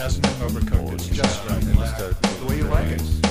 hasn't been overcooked. It's just right. The way you like it.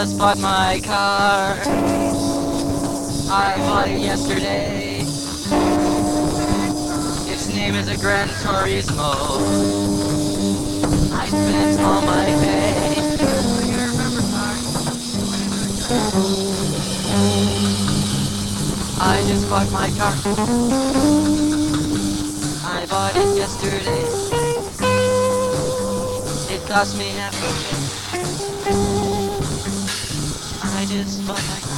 Just bought my car. I bought it yesterday. Its name is a Gran Turismo. I spent all my pay. I just bought my car. I bought it yesterday. It cost me half a just bought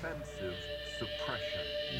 Defensive suppression.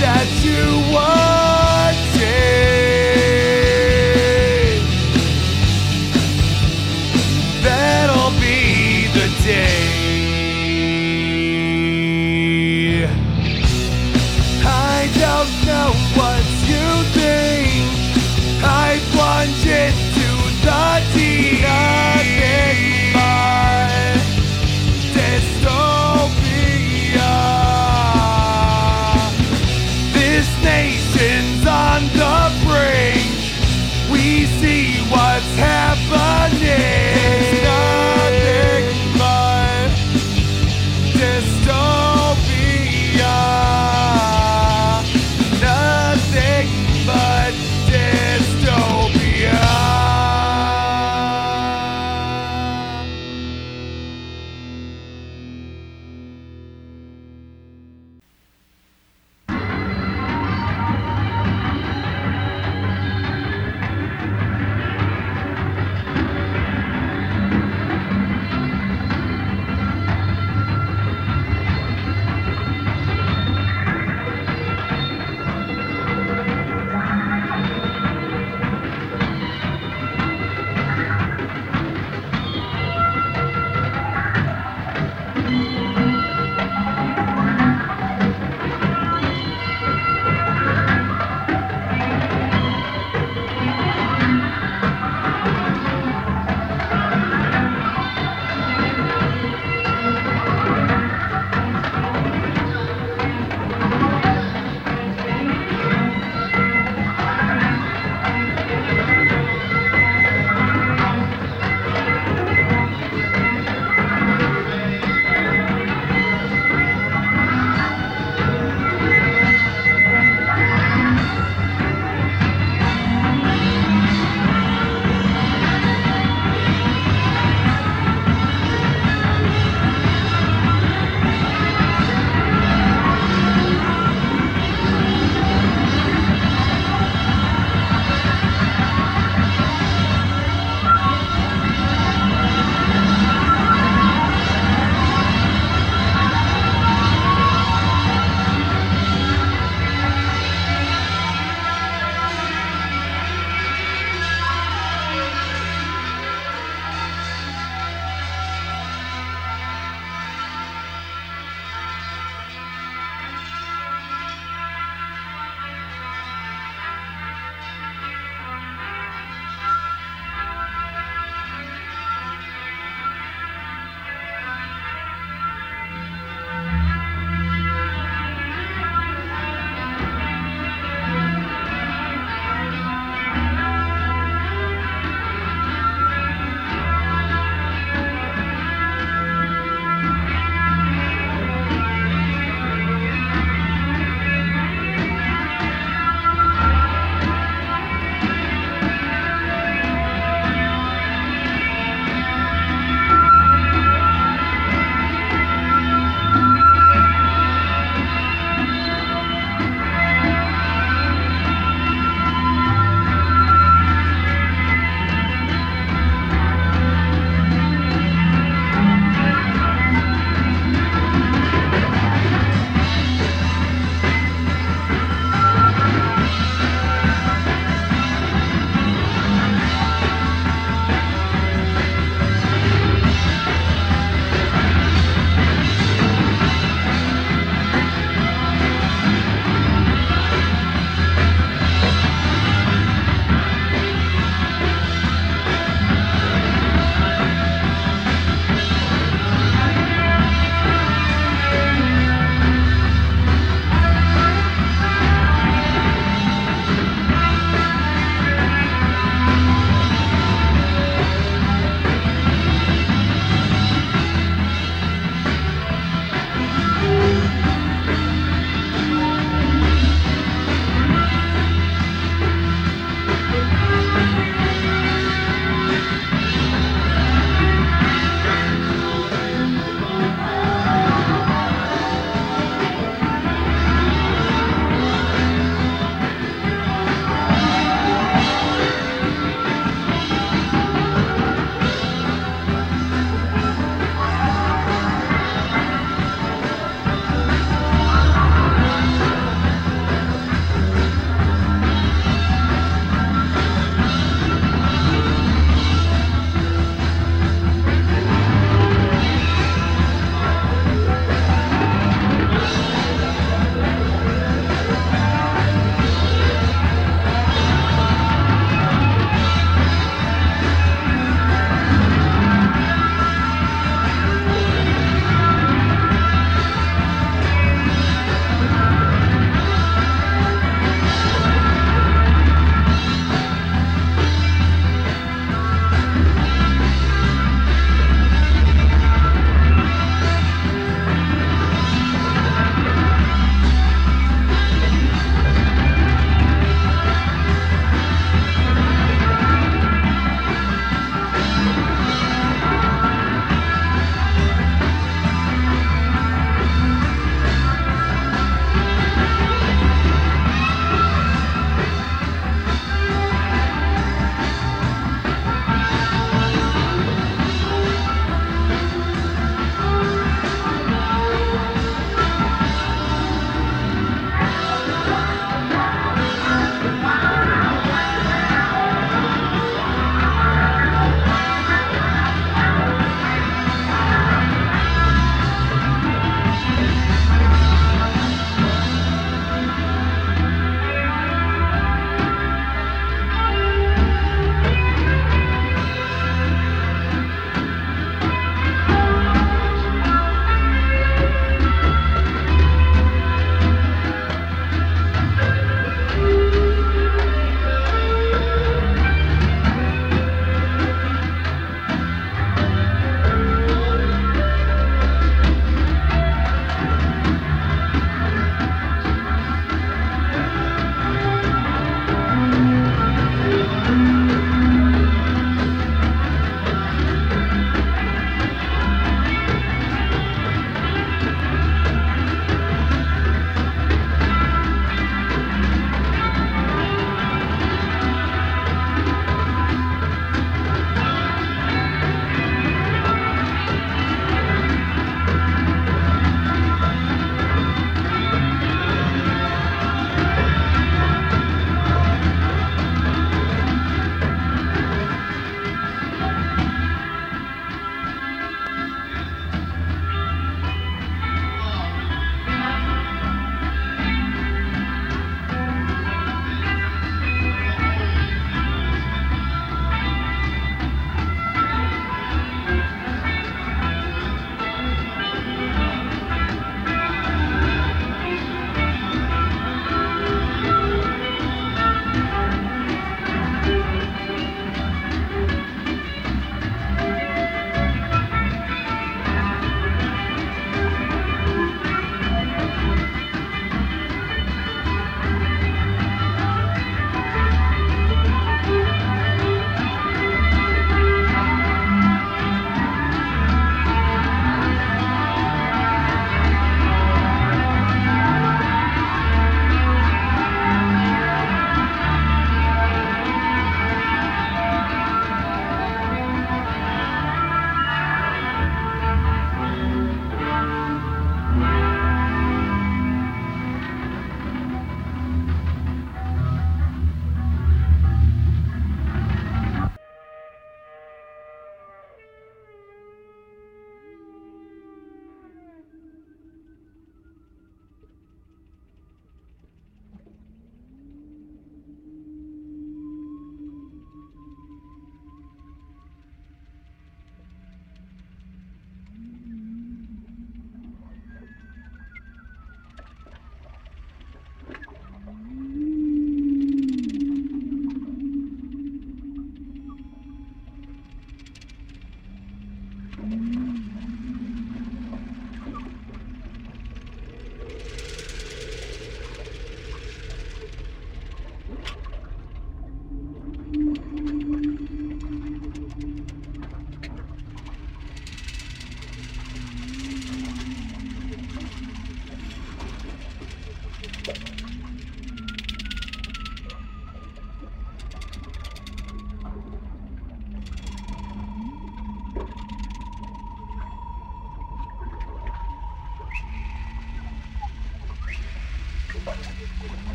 That you would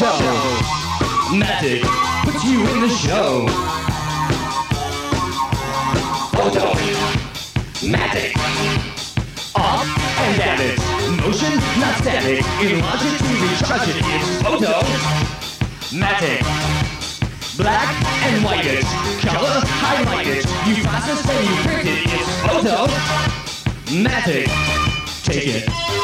Photo, magic, puts you in the show. Photo, magic, up and at it. Motion, not static. In logic to recharge it. It's photo, matic. Black and white it. Color, highlight it. You process and you print it. It's photo, matic. Take it.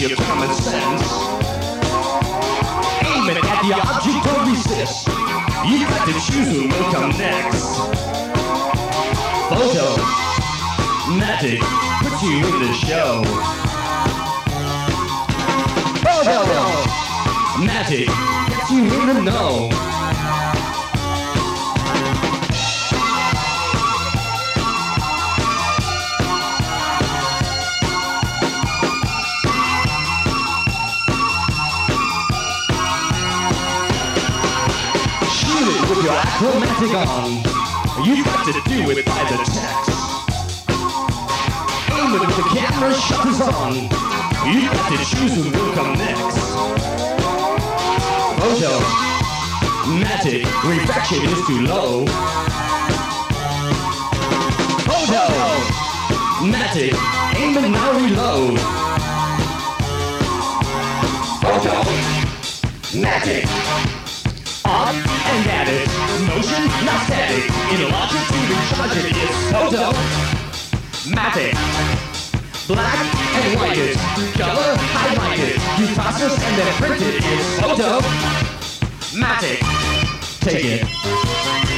Use your common sense. Aim it at the object to resist. You got to choose who will come next. Photo, magic, puts you in the show. Photo, magic, gets you in the know. Your acrobatic on. You've got to do it by the text. Aim it with the camera shutters on. You've got to choose who will come next. Photo, magic, refraction is too low. Photo, magic, aim it now reload. Photo, magic up and at it. Motion, not static. In logic to recharge it is photo, matic. Black and white it. Color, highlight it. You process and then print it is photo, matic. Take it.